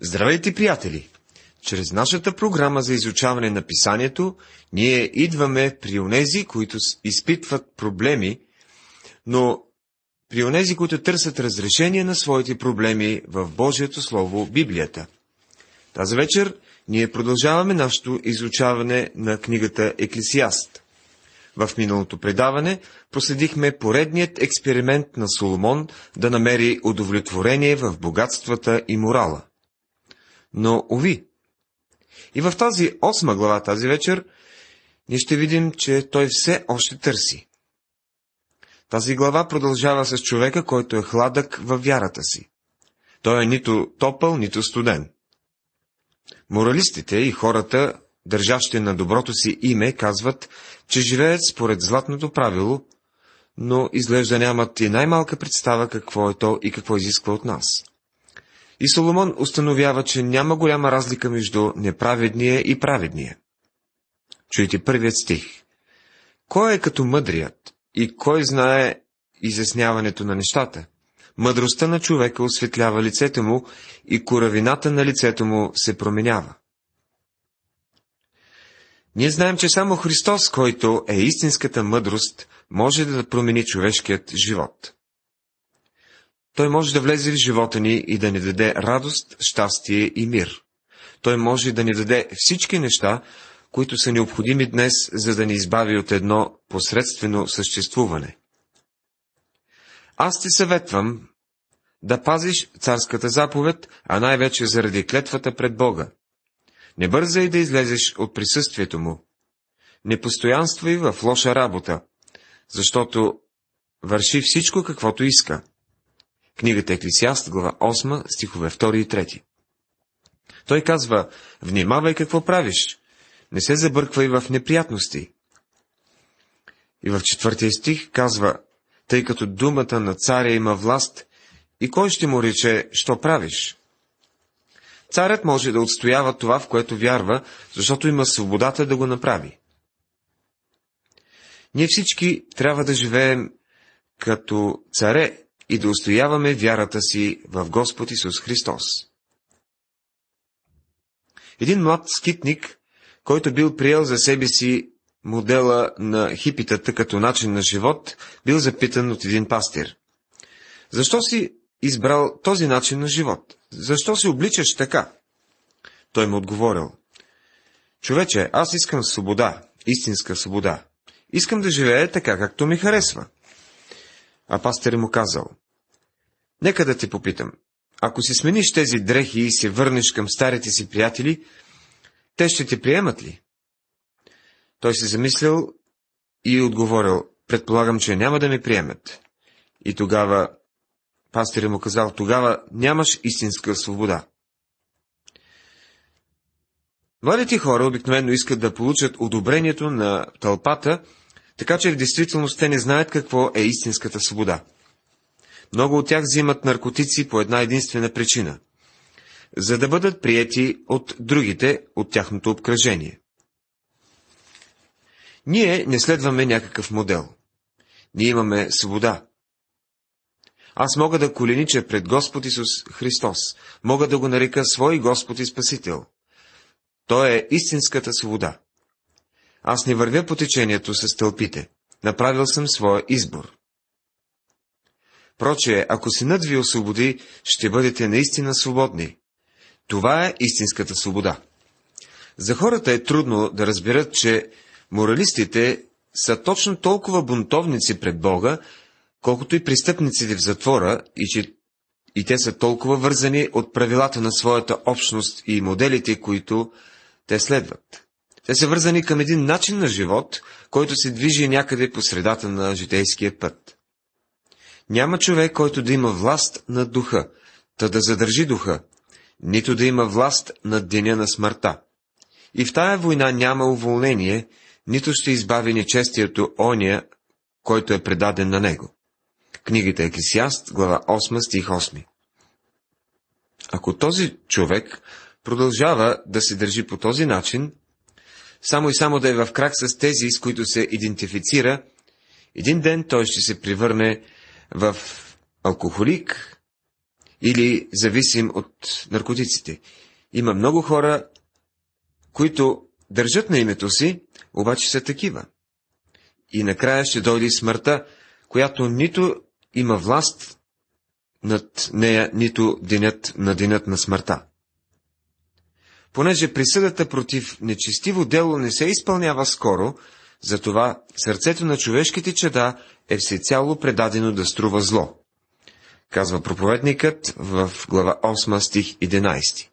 Здравейте, приятели! Чрез нашата програма за изучаване на писанието, ние идваме при онези, които изпитват проблеми, но при онези, които търсят разрешение на своите проблеми в Божието Слово, Библията. Тази вечер ние продължаваме нашето изучаване на книгата Еклесиаст. В миналото предаване проследихме поредният експеримент на Соломон да намери удовлетворение в богатствата и морала. Но, уви, и в тази осма глава тази вечер, ние ще видим, че той все още търси. Тази глава продължава с човека, който е хладък във вярата си. Той е нито топъл, нито студен. Моралистите и хората, държащи на доброто си име, казват, че живеят според златното правило, но изглежда нямат и най-малка представа какво е то и какво изисква от нас. И Соломон установява, че няма голяма разлика между неправедния и праведния. Чуйте първият стих. Кой е като мъдрият и кой знае изясняването на нещата? Мъдростта на човека осветлява лицето му и коравината на лицето му се променява. Ние знаем, че само Христос, който е истинската мъдрост, може да промени човешкият живот. Той може да влезе в живота ни и да ни даде радост, щастие и мир. Той може да ни даде всички неща, които са необходими днес, за да ни избави от едно посредствено съществуване. Аз ти съветвам да пазиш царската заповед, а най-вече заради клетвата пред Бога. Не бързай да излезеш от присъствието му. Не постоянствай в лоша работа, защото върши всичко каквото иска. Книгата Еклисиаст, глава 8, стихове 2 и 3. Той казва, внимавай какво правиш, не се забърквай в неприятности. И в четвъртия стих казва, тъй като думата на царя има власт, и кой ще му рече, що правиш? Царят може да отстоява това, в което вярва, защото има свободата да го направи. Ние всички трябва да живеем като царе и да устояваме вярата си в Господ Исус Христос. Един млад скитник, който бил приел за себе си модела на хипитата като начин на живот, бил запитан от един пастир. Защо си избрал този начин на живот? Защо се обличаш така? Той му отговорил. Човече, аз искам свобода, истинска свобода. Искам да живея така, както ми харесва. А пастър му казал, Нека да те попитам, ако си смениш тези дрехи и се върнеш към старите си приятели, те ще те приемат ли? Той се замислил и отговорил, предполагам, че няма да ме приемат. И тогава пастирът му казал, тогава нямаш истинска свобода. Младите хора обикновено искат да получат одобрението на тълпата, така че в действителност те не знаят какво е истинската свобода. Много от тях взимат наркотици по една единствена причина – за да бъдат приети от другите от тяхното обкръжение. Ние не следваме някакъв модел. Ние имаме свобода. Аз мога да коленича пред Господ Исус Христос. Мога да го нарека свой Господ и Спасител. Той е истинската свобода. Аз не вървя по течението с тълпите. Направил съм своя избор. Проче, ако синът ви освободи, ще бъдете наистина свободни. Това е истинската свобода. За хората е трудно да разберат, че моралистите са точно толкова бунтовници пред Бога, колкото и престъпниците в затвора, и че и те са толкова вързани от правилата на своята общност и моделите, които те следват. Те са вързани към един начин на живот, който се движи някъде по средата на житейския път. Няма човек, който да има власт над духа, та да задържи духа, нито да има власт над деня на смъртта. И в тая война няма уволнение, нито ще избави нечестието оня, който е предаден на него. Книгата Еклесиаст, глава 8, стих 8. Ако този човек продължава да се държи по този начин, само и само да е в крак с тези, с които се идентифицира, един ден той ще се превърне в алкохолик или зависим от наркотиците. Има много хора, които държат на името си, обаче са такива. И накрая ще дойде смъртта, която нито има власт над нея, нито денят на денят на смъртта. Понеже присъдата против нечестиво дело не се изпълнява скоро, затова сърцето на човешките чада е всецяло предадено да струва зло. Казва проповедникът в глава 8 стих 11.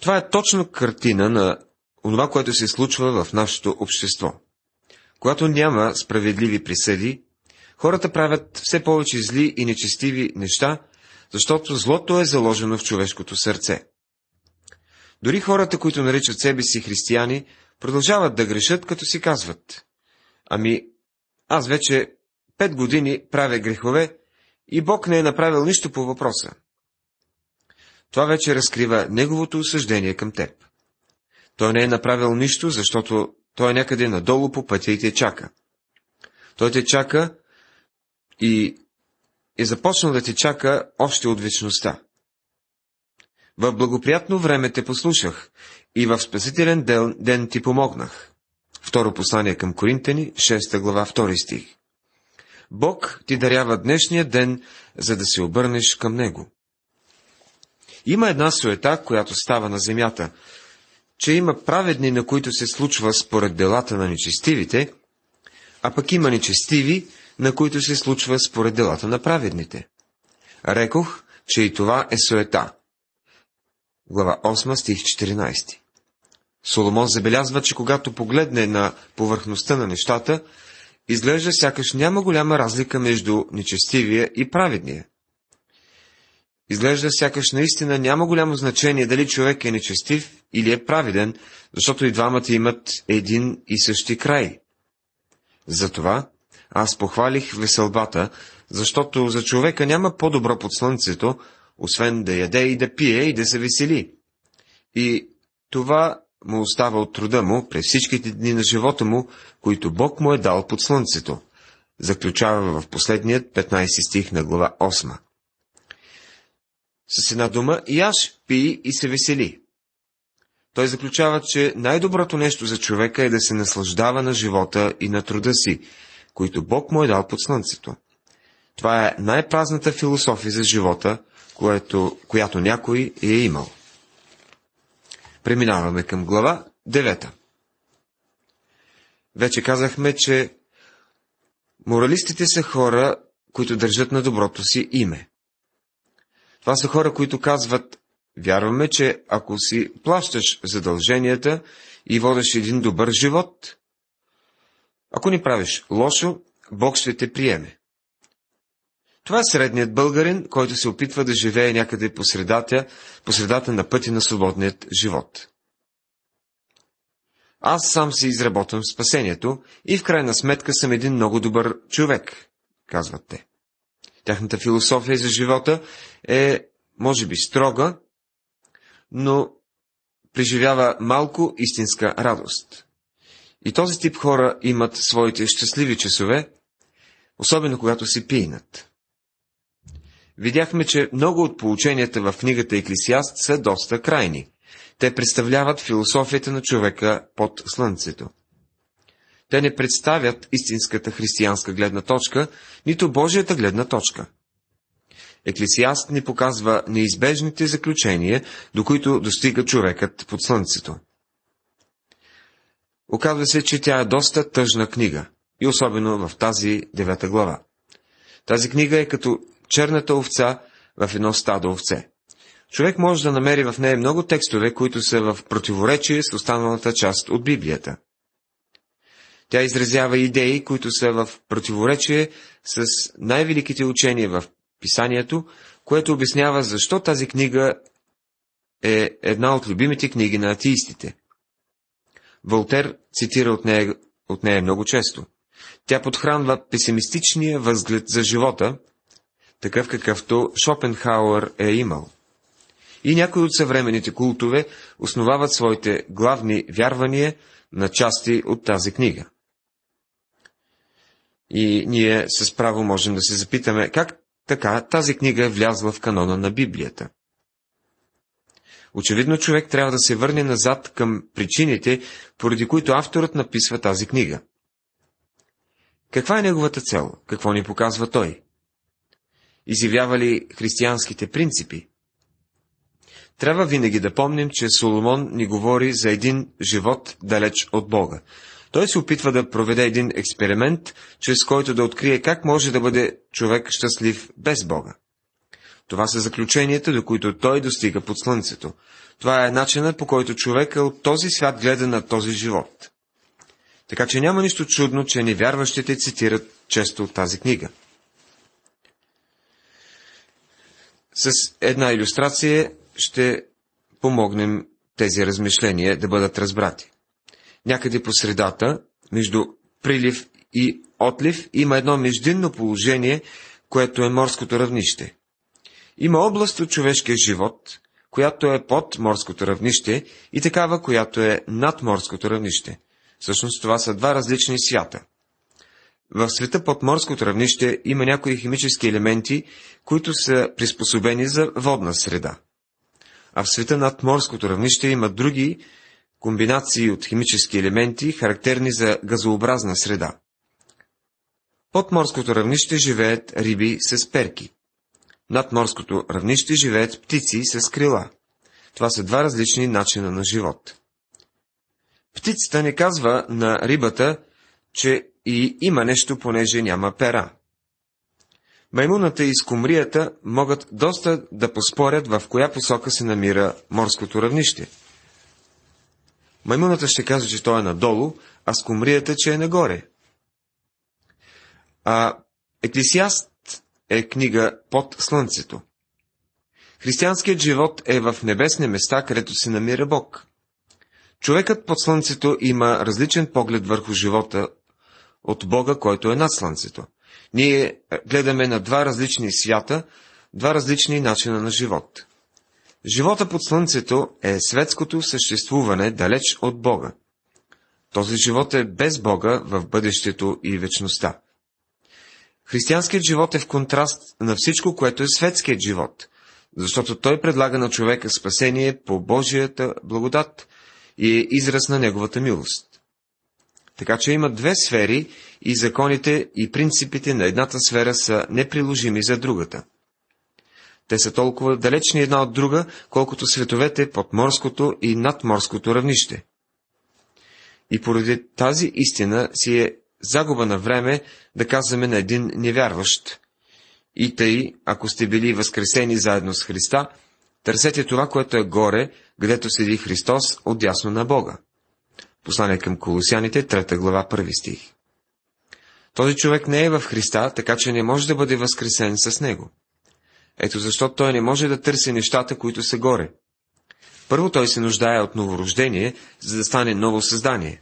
Това е точно картина на това, което се случва в нашето общество. Когато няма справедливи присъди, хората правят все повече зли и нечестиви неща, защото злото е заложено в човешкото сърце. Дори хората, които наричат себе си християни, продължават да грешат, като си казват. Ами, аз вече пет години правя грехове и Бог не е направил нищо по въпроса. Това вече разкрива неговото осъждение към теб. Той не е направил нищо, защото той е някъде надолу по пътя и те чака. Той те чака и е започнал да те чака още от вечността. В благоприятно време те послушах и в спасителен ден, ден ти помогнах. Второ послание към Коринтени, 6 глава, 2 стих. Бог ти дарява днешния ден, за да се обърнеш към Него. Има една суета, която става на земята, че има праведни, на които се случва според делата на нечестивите, а пък има нечестиви, на които се случва според делата на праведните. Рекох, че и това е суета. Глава 8, стих 14. Соломон забелязва, че когато погледне на повърхността на нещата, изглежда сякаш няма голяма разлика между нечестивия и праведния. Изглежда сякаш наистина няма голямо значение дали човек е нечестив или е праведен, защото и двамата имат един и същи край. Затова аз похвалих веселбата, защото за човека няма по-добро под слънцето, освен да яде и да пие и да се весели. И това му остава от труда му през всичките дни на живота му, които Бог му е дал под слънцето. Заключава в последният 15 стих на глава 8. С една дума, яш, пи и се весели. Той заключава, че най-доброто нещо за човека е да се наслаждава на живота и на труда си, които Бог му е дал под слънцето. Това е най-празната философия за живота, което, която някой е имал. Преминаваме към глава 9. Вече казахме, че моралистите са хора, които държат на доброто си име. Това са хора, които казват, вярваме, че ако си плащаш задълженията и водиш един добър живот, ако ни правиш лошо, Бог ще те приеме. Това е средният българин, който се опитва да живее някъде по средата, по средата на пъти на свободният живот. Аз сам си изработвам спасението и в крайна сметка съм един много добър човек, казват те. Тяхната философия за живота е, може би, строга, но преживява малко истинска радост. И този тип хора имат своите щастливи часове, особено когато си пинат. Видяхме, че много от полученията в книгата Еклисиаст са доста крайни. Те представляват философията на човека под слънцето. Те не представят истинската християнска гледна точка, нито Божията гледна точка. Еклесиаст ни показва неизбежните заключения, до които достига човекът под слънцето. Оказва се, че тя е доста тъжна книга, и особено в тази девета глава. Тази книга е като черната овца в едно стадо овце. Човек може да намери в нея много текстове, които са в противоречие с останалата част от Библията. Тя изразява идеи, които са в противоречие с най-великите учения в писанието, което обяснява защо тази книга е една от любимите книги на атеистите. Волтер цитира от нея, от нея много често. Тя подхранва песимистичния възглед за живота, такъв какъвто Шопенхауър е имал. И някои от съвременните култове основават своите главни вярвания на части от тази книга. И ние с право можем да се запитаме, как така тази книга е влязла в канона на Библията. Очевидно човек трябва да се върне назад към причините, поради които авторът написва тази книга. Каква е неговата цел? Какво ни показва той? Изявява ли християнските принципи? Трябва винаги да помним, че Соломон ни говори за един живот далеч от Бога. Той се опитва да проведе един експеримент, чрез който да открие как може да бъде човек щастлив без Бога. Това са заключенията, до които той достига под слънцето. Това е начинът, по който човека от този свят гледа на този живот. Така че няма нищо чудно, че невярващите цитират често тази книга. С една иллюстрация ще помогнем тези размишления да бъдат разбрати. Някъде по средата, между прилив и отлив, има едно междинно положение, което е морското равнище. Има област от човешкия живот, която е под морското равнище и такава, която е над морското равнище. Всъщност това са два различни свята. В света под морското равнище има някои химически елементи, които са приспособени за водна среда. А в света над морското равнище има други комбинации от химически елементи, характерни за газообразна среда. Под морското равнище живеят риби с перки. Над морското равнище живеят птици с крила. Това са два различни начина на живот. Птицата не казва на рибата, че и има нещо, понеже няма пера. Маймуната и скумрията могат доста да поспорят в коя посока се намира морското равнище. Маймуната ще каже, че той е надолу, а скумрията, че е нагоре. А Еклисиаст е книга под слънцето. Християнският живот е в небесни места, където се намира Бог. Човекът под слънцето има различен поглед върху живота от Бога, който е над слънцето. Ние гледаме на два различни свята, два различни начина на живот. Живота под слънцето е светското съществуване далеч от Бога. Този живот е без Бога в бъдещето и вечността. Християнският живот е в контраст на всичко, което е светският живот, защото той предлага на човека спасение по Божията благодат и е израз на неговата милост. Така че има две сфери и законите и принципите на едната сфера са неприложими за другата. Те са толкова далечни една от друга, колкото световете под морското и надморското равнище. И поради тази истина си е загуба на време да казваме на един невярващ. И тъй, ако сте били възкресени заедно с Христа, търсете това, което е горе, където седи Христос, отдясно на Бога. Послание към Колосяните, 3 глава, 1 стих. Този човек не е в Христа, така че не може да бъде възкресен с него. Ето защо той не може да търси нещата, които са горе. Първо той се нуждае от новорождение, за да стане ново създание.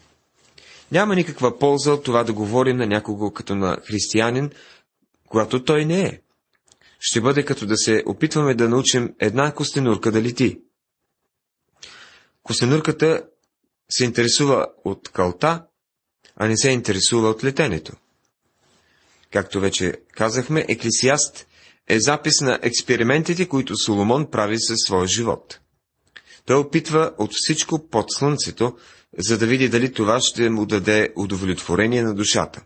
Няма никаква полза от това да говорим на някого като на християнин, когато той не е. Ще бъде като да се опитваме да научим една костенурка да лети. Костенурката се интересува от кълта, а не се интересува от летенето. Както вече казахме, Еклисиаст е запис на експериментите, които Соломон прави със своя живот. Той опитва от всичко под слънцето, за да види дали това ще му даде удовлетворение на душата.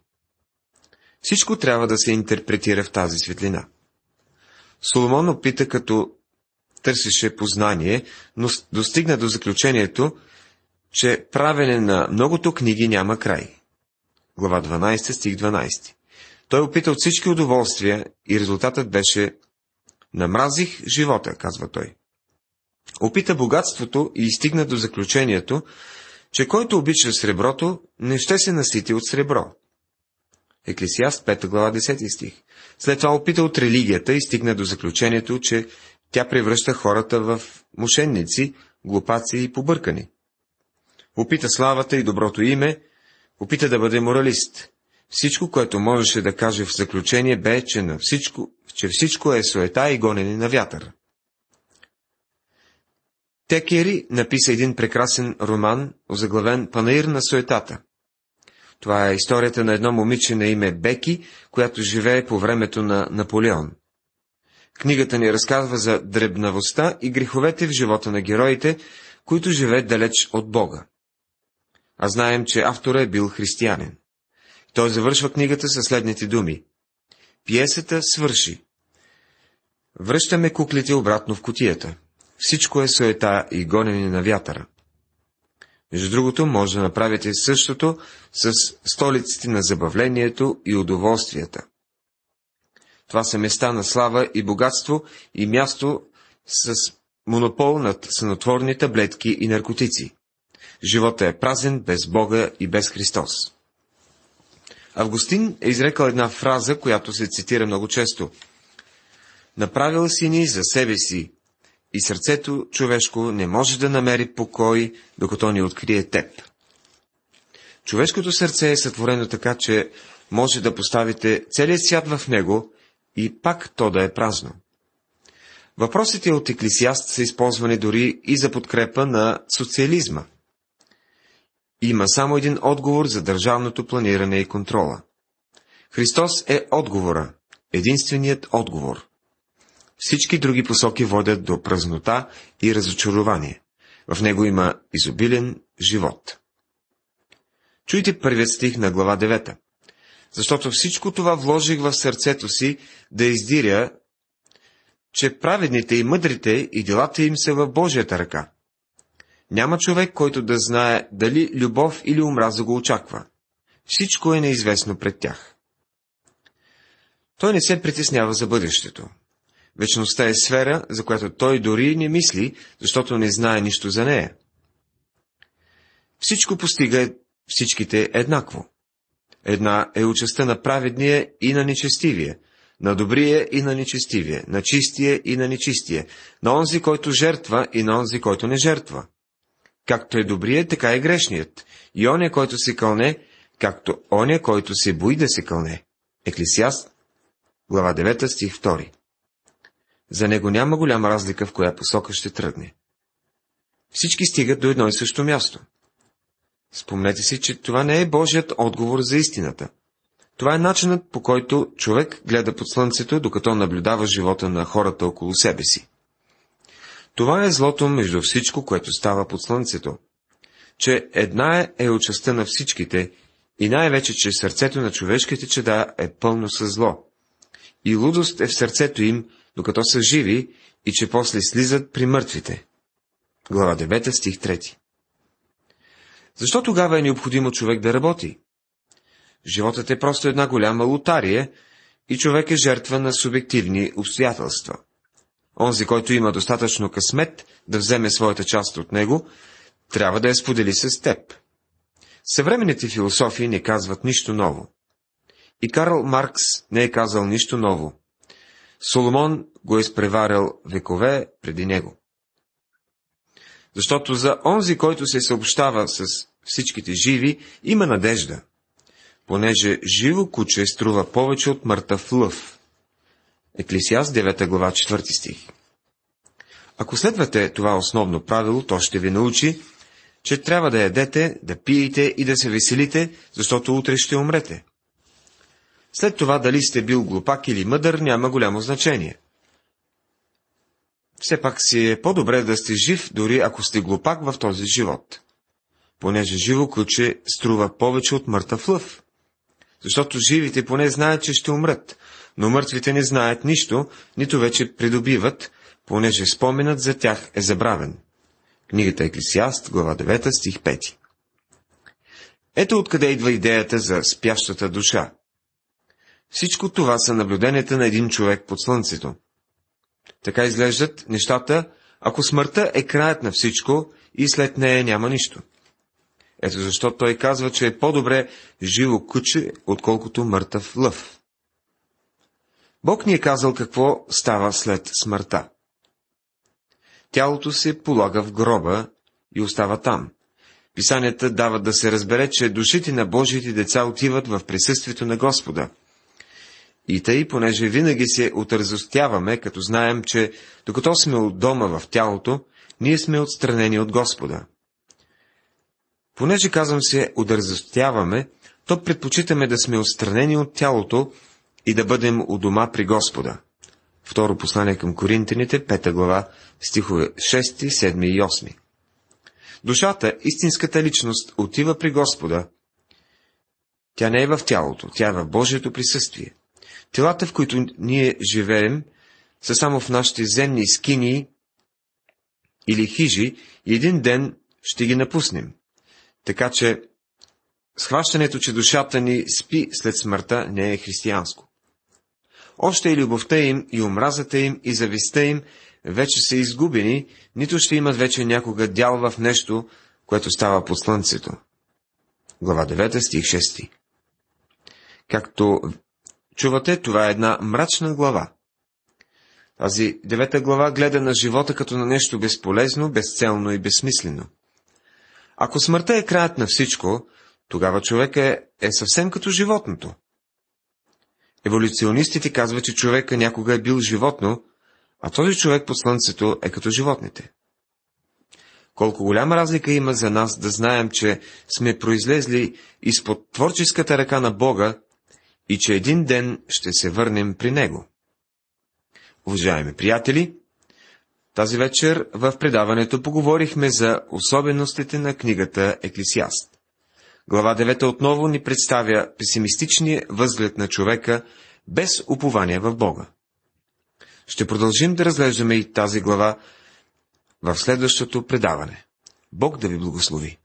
Всичко трябва да се интерпретира в тази светлина. Соломон опита като търсеше познание, но достигна до заключението, че правене на многото книги няма край. Глава 12, стих 12. Той опита от всички удоволствия и резултатът беше Намразих живота, казва той. Опита богатството и стигна до заключението, че който обича среброто, не ще се насити от сребро. Еклесиаст 5 глава 10 стих. След това опита от религията и стигна до заключението, че тя превръща хората в мошенници, глупаци и побъркани. Опита славата и доброто име, опита да бъде моралист. Всичко, което можеше да каже в заключение, бе, че, на всичко, че всичко е суета и гонене на вятър. Текери написа един прекрасен роман, озаглавен Панаир на суетата. Това е историята на едно момиче на име Беки, която живее по времето на Наполеон. Книгата ни разказва за дребнавостта и греховете в живота на героите, които живеят далеч от Бога. А знаем, че автора е бил християнин. Той завършва книгата със следните думи. Пиесата свърши. Връщаме куклите обратно в котията. Всичко е суета и гонене на вятъра. Между другото, може да направите същото с столиците на забавлението и удоволствията. Това са места на слава и богатство и място с монопол над сънотворни таблетки и наркотици. Живота е празен без Бога и без Христос. Августин е изрекал една фраза, която се цитира много често. Направил си ни за себе си, и сърцето човешко не може да намери покой, докато ни открие теб. Човешкото сърце е сътворено така, че може да поставите целият свят в него и пак то да е празно. Въпросите от Еклисиаст са използвани дори и за подкрепа на социализма. Има само един отговор за държавното планиране и контрола. Христос е отговора, единственият отговор. Всички други посоки водят до празнота и разочарование. В него има изобилен живот. Чуйте първият стих на глава 9. Защото всичко това вложих в сърцето си да издиря, че праведните и мъдрите и делата им са в Божията ръка. Няма човек, който да знае дали любов или омраза го очаква. Всичко е неизвестно пред тях. Той не се притеснява за бъдещето. Вечността е сфера, за която той дори не мисли, защото не знае нищо за нея. Всичко постига всичките еднакво. Една е участта на праведния и на нечестивия, на добрия и на нечестивия, на чистия и на нечистия, на онзи, който жертва и на онзи, който не жертва. Както е добрият, така е грешният, и оня, който се кълне, както оня, който се бои да се кълне. Еклесиаст, глава 9, стих 2. За него няма голяма разлика в коя посока ще тръгне. Всички стигат до едно и също място. Спомнете си, че това не е Божият отговор за истината. Това е начинът, по който човек гледа под слънцето, докато наблюдава живота на хората около себе си. Това е злото между всичко, което става под слънцето. Че една е, участта на всичките и най-вече, че сърцето на човешките чеда е пълно със зло. И лудост е в сърцето им, докато са живи и че после слизат при мъртвите. Глава 9, стих 3. Защо тогава е необходимо човек да работи? Животът е просто една голяма лотария и човек е жертва на субективни обстоятелства. Онзи, който има достатъчно късмет да вземе своята част от него, трябва да я сподели с теб. Съвременните философии не казват нищо ново. И Карл Маркс не е казал нищо ново. Соломон го е изпреварял векове преди него. Защото за онзи, който се съобщава с всичките живи, има надежда, понеже живо куче струва повече от мъртъв лъв. Еклисиас 9 глава 4 стих. Ако следвате това основно правило, то ще ви научи, че трябва да ядете, да пиете и да се веселите, защото утре ще умрете. След това дали сте бил глупак или мъдър няма голямо значение. Все пак си е по-добре да сте жив, дори ако сте глупак в този живот. Понеже живо куче струва повече от мъртъв лъв. Защото живите поне знаят, че ще умрат, но мъртвите не знаят нищо, нито вече придобиват, понеже споменът за тях е забравен. Книгата Еклесиаст, глава 9, стих 5. Ето откъде идва идеята за спящата душа. Всичко това са наблюденията на един човек под слънцето. Така изглеждат нещата, ако смъртта е краят на всичко и след нея няма нищо. Ето защо той казва, че е по-добре живо куче, отколкото мъртъв лъв. Бог ни е казал какво става след смъртта. Тялото се полага в гроба и остава там. Писанията дават да се разбере, че душите на Божиите деца отиват в присъствието на Господа – и тъй, понеже винаги се отразостяваме, като знаем, че докато сме от дома в тялото, ние сме отстранени от Господа. Понеже казвам се отразостяваме, то предпочитаме да сме отстранени от тялото и да бъдем у дома при Господа. Второ послание към Коринтините, пета глава, стихове 6, 7 и 8. Душата, истинската личност, отива при Господа. Тя не е в тялото, тя е в Божието присъствие. Телата, в които ние живеем, са само в нашите земни скини или хижи и един ден ще ги напуснем. Така че схващането, че душата ни спи след смъртта, не е християнско. Още и любовта им, и омразата им, и завистта им вече са изгубени, нито ще имат вече някога дял в нещо, което става под слънцето. Глава 9, стих 6. Както чувате, това е една мрачна глава. Тази девета глава гледа на живота като на нещо безполезно, безцелно и безсмислено. Ако смъртта е краят на всичко, тогава човек е, е съвсем като животното. Еволюционистите казват, че човека някога е бил животно, а този човек по слънцето е като животните. Колко голяма разлика има за нас да знаем, че сме произлезли изпод творческата ръка на Бога и че един ден ще се върнем при Него. Уважаеми приятели, тази вечер в предаването поговорихме за особеностите на книгата Еклисиаст. Глава 9 отново ни представя песимистичния възглед на човека без упование в Бога. Ще продължим да разглеждаме и тази глава в следващото предаване. Бог да ви благослови!